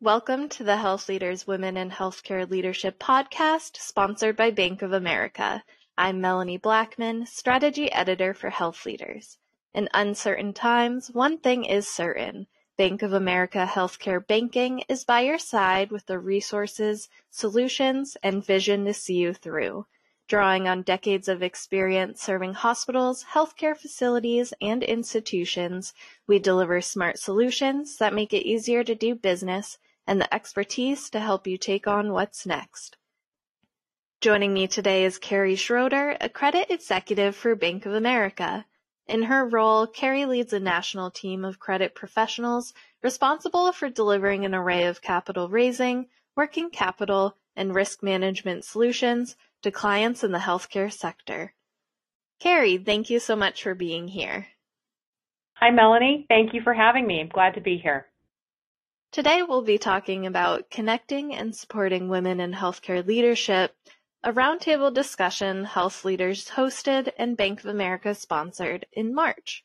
Welcome to the Health Leaders Women in Healthcare Leadership podcast, sponsored by Bank of America. I'm Melanie Blackman, Strategy Editor for Health Leaders. In uncertain times, one thing is certain. Bank of America Healthcare Banking is by your side with the resources, solutions, and vision to see you through. Drawing on decades of experience serving hospitals, healthcare facilities, and institutions, we deliver smart solutions that make it easier to do business and the expertise to help you take on what's next. Joining me today is Carrie Schroeder, a credit executive for Bank of America. In her role, Carrie leads a national team of credit professionals responsible for delivering an array of capital raising, working capital, and risk management solutions to clients in the healthcare sector. Carrie, thank you so much for being here. Hi, Melanie. Thank you for having me. I'm glad to be here. Today, we'll be talking about connecting and supporting women in healthcare leadership, a roundtable discussion Health Leaders hosted and Bank of America sponsored in March.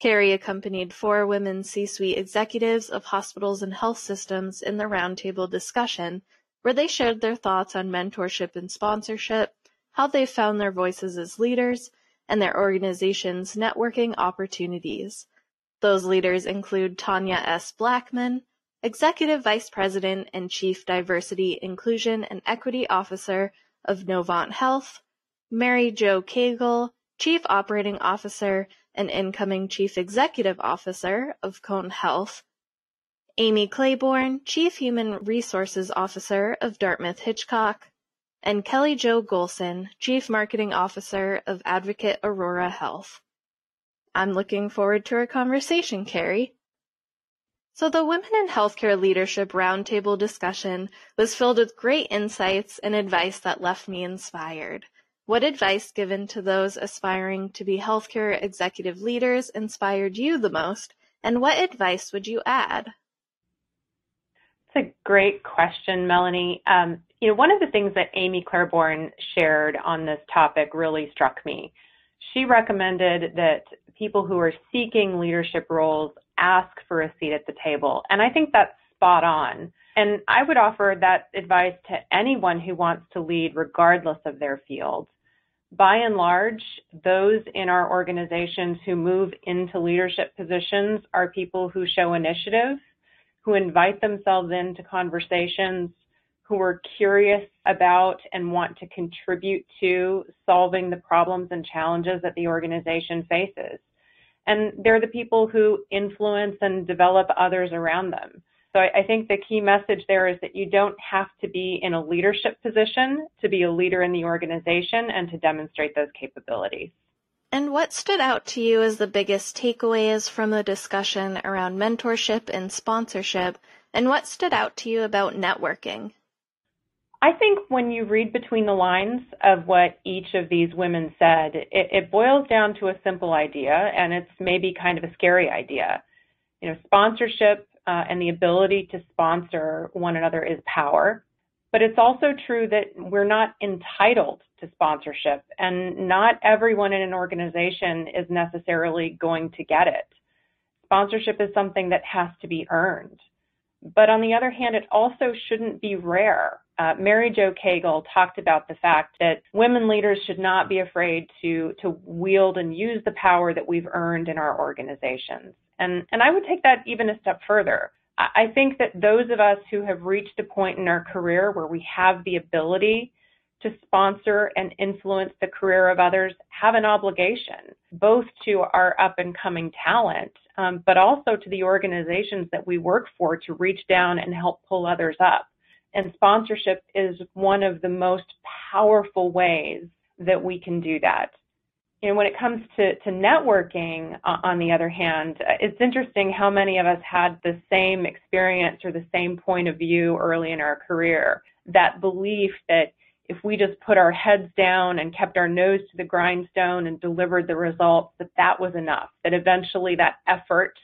Carrie accompanied four women C-suite executives of hospitals and health systems in the roundtable discussion where they shared their thoughts on mentorship and sponsorship, how they found their voices as leaders, and their organization's networking opportunities. Those leaders include Tanya S. Blackmon, Executive Vice President and Chief Diversity, Inclusion, and Equity Officer of Novant Health, Mary Jo Cagle, Chief Operating Officer and incoming Chief Executive Officer of Cone Health, Aimee Claiborne, Chief Human Resources Officer of Dartmouth-Hitchcock, and Kelly Jo Golson, Chief Marketing Officer of Advocate Aurora Health. I'm looking forward to our conversation, Carrie. So the Women in Healthcare Leadership Roundtable discussion was filled with great insights and advice that left me inspired. What advice given to those aspiring to be healthcare executive leaders inspired you the most, and what advice would you add? A great question, Melanie. Um, you know, one of the things that Aimee Claiborne shared on this topic really struck me. She recommended that people who are seeking leadership roles ask for a seat at the table. And I think that's spot on. And I would offer that advice to anyone who wants to lead, regardless of their field. By and large, those in our organizations who move into leadership positions are people who show initiative who invite themselves into conversations, who are curious about and want to contribute to solving the problems and challenges that the organization faces. And they're the people who influence and develop others around them. So I, think the key message there is that you don't have to be in a leadership position to be a leader in the organization and to demonstrate those capabilities. And what stood out to you as the biggest takeaways from the discussion around mentorship and sponsorship, and what stood out to you about networking? I think when you read between the lines of what each of these women said, it, it boils down to a simple idea, and it's maybe kind of a scary idea. You know, sponsorship uh, and the ability to sponsor one another is power. But it's also true that we're not entitled to sponsorship, and not everyone in an organization is necessarily going to get it. Sponsorship is something that has to be earned. But on the other hand, it also shouldn't be rare. Uh, Mary Jo Cagle talked about the fact that women leaders should not be afraid to, to wield and use the power that we've earned in our organizations. And, and I would take that even a step further. I think that those of us who have reached a point in our career where we have the ability to sponsor and influence the career of others have an obligation, both to our up and coming talent, um, but also to the organizations that we work for to reach down and help pull others up. And sponsorship is one of the most powerful ways that we can do that you know, when it comes to, to networking, uh, on the other hand, it's interesting how many of us had the same experience or the same point of view early in our career. That belief that if we just put our heads down and kept our nose to the grindstone and delivered the results, that that was enough, that eventually that effort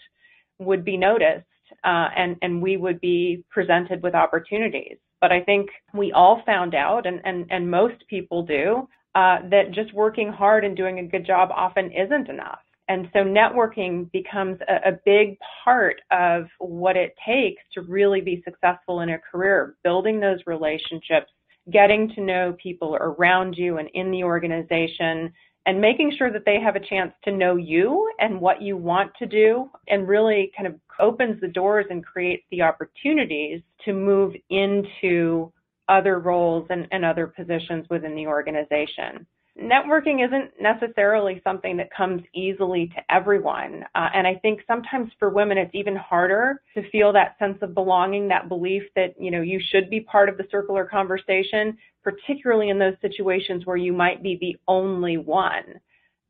would be noticed uh, and, and we would be presented with opportunities. But I think we all found out, and, and, and most people do, uh, that just working hard and doing a good job often isn't enough. And so networking becomes a, a, big part of what it takes to really be successful in a career, building those relationships, getting to know people around you and in the organization, and making sure that they have a chance to know you and what you want to do, and really kind of opens the doors and creates the opportunities to move into other roles and, and other positions within the organization networking isn't necessarily something that comes easily to everyone. Uh, and I think sometimes for women, it's even harder to feel that sense of belonging, that belief that, you know, you should be part of the circular conversation, particularly in those situations where you might be the only one.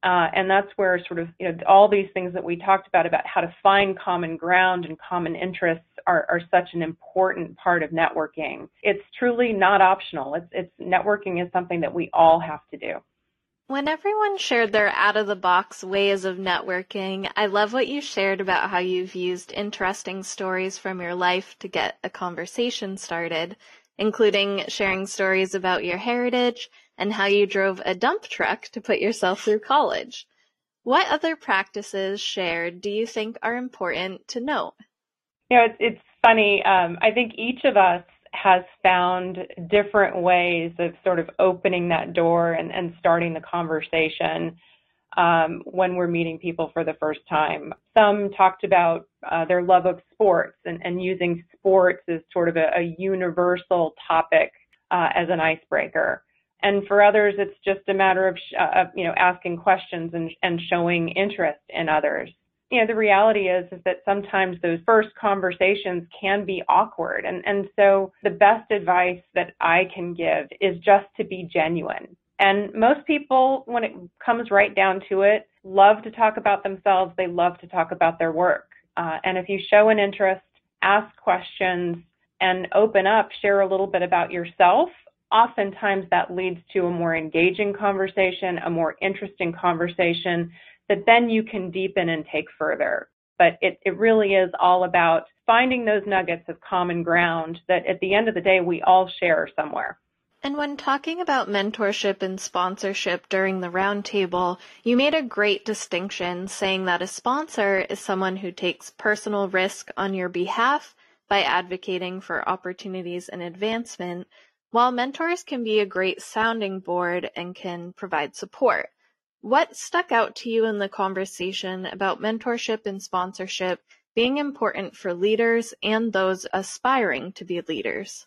Uh, and that's where sort of, you know, all these things that we talked about, about how to find common ground and common interests are, are such an important part of networking. It's truly not optional. It's, it's networking is something that we all have to do. When everyone shared their out of the box ways of networking, I love what you shared about how you've used interesting stories from your life to get a conversation started, including sharing stories about your heritage and how you drove a dump truck to put yourself through college. What other practices shared do you think are important to note? You know, it's, it's funny. Um, I think each of us has found different ways of sort of opening that door and, and starting the conversation um, when we're meeting people for the first time. Some talked about uh, their love of sports and, and, using sports as sort of a, a universal topic uh, as an icebreaker. And for others, it's just a matter of, uh, of you know asking questions and, and showing interest in others. You know the reality is is that sometimes those first conversations can be awkward. And and so the best advice that I can give is just to be genuine. And most people when it comes right down to it love to talk about themselves. They love to talk about their work. Uh, and if you show an interest ask questions and open up share a little bit about yourself oftentimes that leads to a more engaging conversation a more interesting conversation that then you can deepen and take further. But it, it really is all about finding those nuggets of common ground that at the end of the day we all share somewhere. And when talking about mentorship and sponsorship during the roundtable, you made a great distinction saying that a sponsor is someone who takes personal risk on your behalf by advocating for opportunities and advancement, while mentors can be a great sounding board and can provide support. What stuck out to you in the conversation about mentorship and sponsorship being important for leaders and those aspiring to be leaders?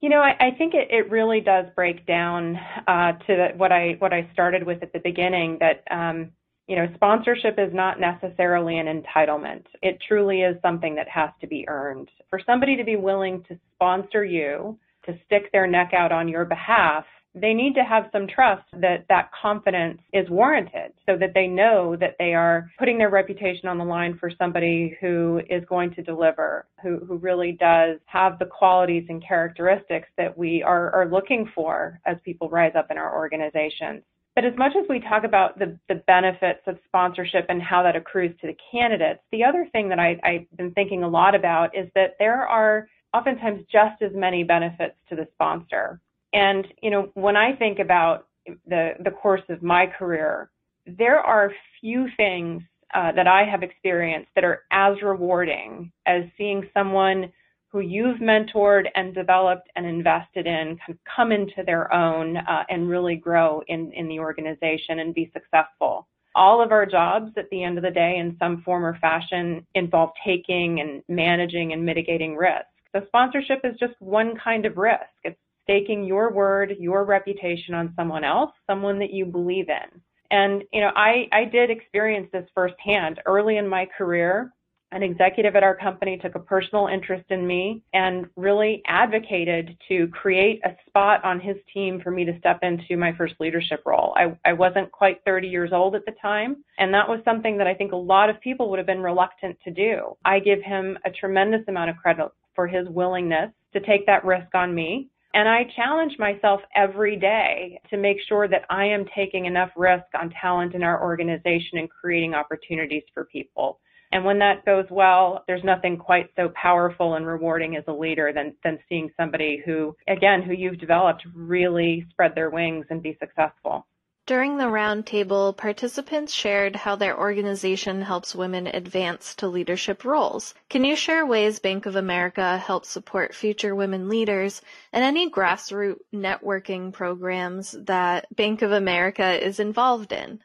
You know, I, I think it, it, really does break down uh, to the, what I what I started with at the beginning. That um, you know, sponsorship is not necessarily an entitlement. It truly is something that has to be earned. For somebody to be willing to sponsor you, to stick their neck out on your behalf, they need to have some trust that that confidence is warranted so that they know that they are putting their reputation on the line for somebody who is going to deliver, who, who really does have the qualities and characteristics that we are, are looking for as people rise up in our organizations. But as much as we talk about the, the benefits of sponsorship and how that accrues to the candidates, the other thing that I, I've been thinking a lot about is that there are oftentimes just as many benefits to the sponsor. And, you know, when I think about the, the course of my career, there are few things uh, that I have experienced that are as rewarding as seeing someone who you've mentored and developed and invested in kind of come into their own uh, and really grow in, in the organization and be successful. All of our jobs at the end of the day, in some form or fashion, involve taking and managing and mitigating risk. So sponsorship is just one kind of risk. It's staking your word, your reputation on someone else, someone that you believe in. And, you know, I, I did experience this firsthand early in my career. An executive at our company took a personal interest in me and really advocated to create a spot on his team for me to step into my first leadership role. I, I wasn't quite 30 years old at the time, and that was something that I think a lot of people would have been reluctant to do. I give him a tremendous amount of credit for his willingness to take that risk on me and I challenge myself every day to make sure that I am taking enough risk on talent in our organization and creating opportunities for people. And when that goes well, there's nothing quite so powerful and rewarding as a leader than, than seeing somebody who, again, who you've developed really spread their wings and be successful. During the roundtable, participants shared how their organization helps women advance to leadership roles. Can you share ways Bank of America helps support future women leaders and any grassroots networking programs that Bank of America is involved in?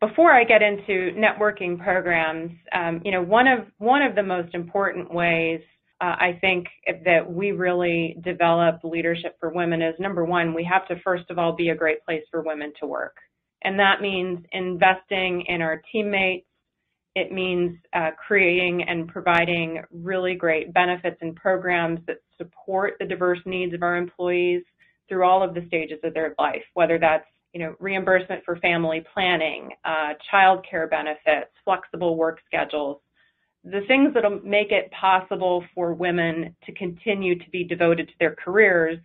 Before I get into networking programs, um, you know, one of one of the most important ways uh, I think that we really develop leadership for women is number one, we have to first of all be a great place for women to work. And that means investing in our teammates. It means uh, creating and providing really great benefits and programs that support the diverse needs of our employees through all of the stages of their life, whether that's you know, reimbursement for family planning, uh, child care benefits, flexible work schedules, the things that'll make it possible for women to continue to be devoted to their careers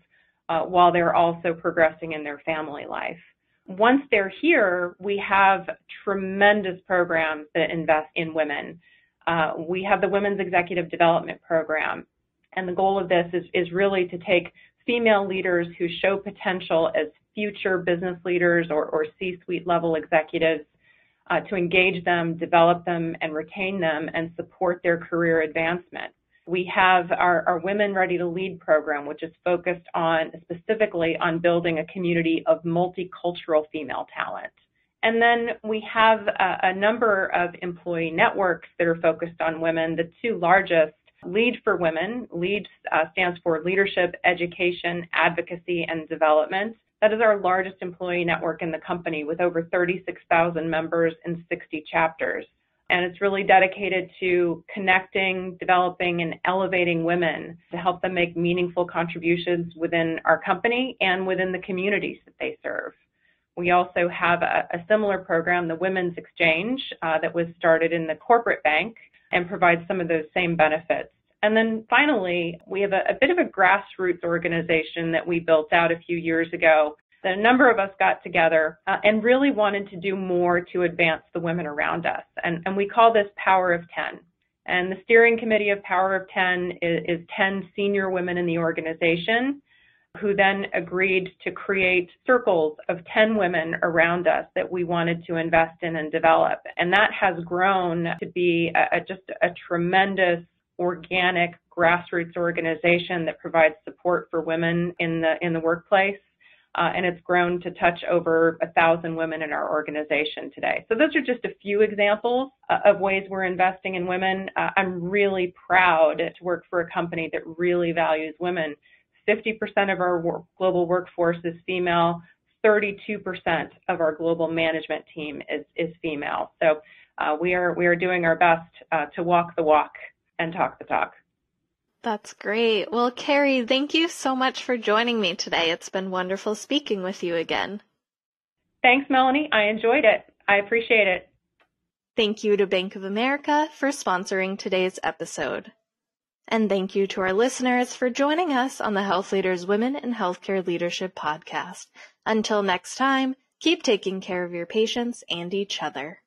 uh, while they're also progressing in their family life. Once they're here, we have tremendous programs that invest in women. Uh, we have the Women's Executive Development Program, and the goal of this is, is really to take female leaders who show potential as future business leaders or, or C-suite level executives uh, to engage them, develop them, and retain them and support their career advancement. We have our, our, Women Ready to Lead program, which is focused on specifically on building a community of multicultural female talent. And then we have a, a number of employee networks that are focused on women. The two largest, Lead for Women, LEAD uh, stands for Leadership, Education, Advocacy, and Development. That is our largest employee network in the company with over 36,000 members in 60 chapters. And it's really dedicated to connecting, developing, and elevating women to help them make meaningful contributions within our company and within the communities that they serve. We also have a, a similar program, the Women's Exchange, uh, that was started in the corporate bank and provides some of those same benefits. And then finally, we have a, a bit of a grassroots organization that we built out a few years ago that a number of us got together uh, and really wanted to do more to advance the women around us. And, and we call this Power of 10. And the steering committee of Power of 10 is, is 10 senior women in the organization who then agreed to create circles of 10 women around us that we wanted to invest in and develop. And that has grown to be a, a, just a tremendous organic grassroots organization that provides support for women in the in the workplace. Uh, and it's grown to touch over a thousand women in our organization today. So those are just a few examples uh, of ways we're investing in women. Uh, I'm really proud to work for a company that really values women. 50% of our global workforce is female. 32% of our global management team is, is female. So uh, we are we are doing our best uh, to walk the walk and talk the talk. That's great. Well, Carrie, thank you so much for joining me today. It's been wonderful speaking with you again. Thanks, Melanie. I enjoyed it. I appreciate it. Thank you to Bank of America for sponsoring today's episode. And thank you to our listeners for joining us on the Health Leaders Women in Healthcare Leadership podcast. Until next time, keep taking care of your patients and each other.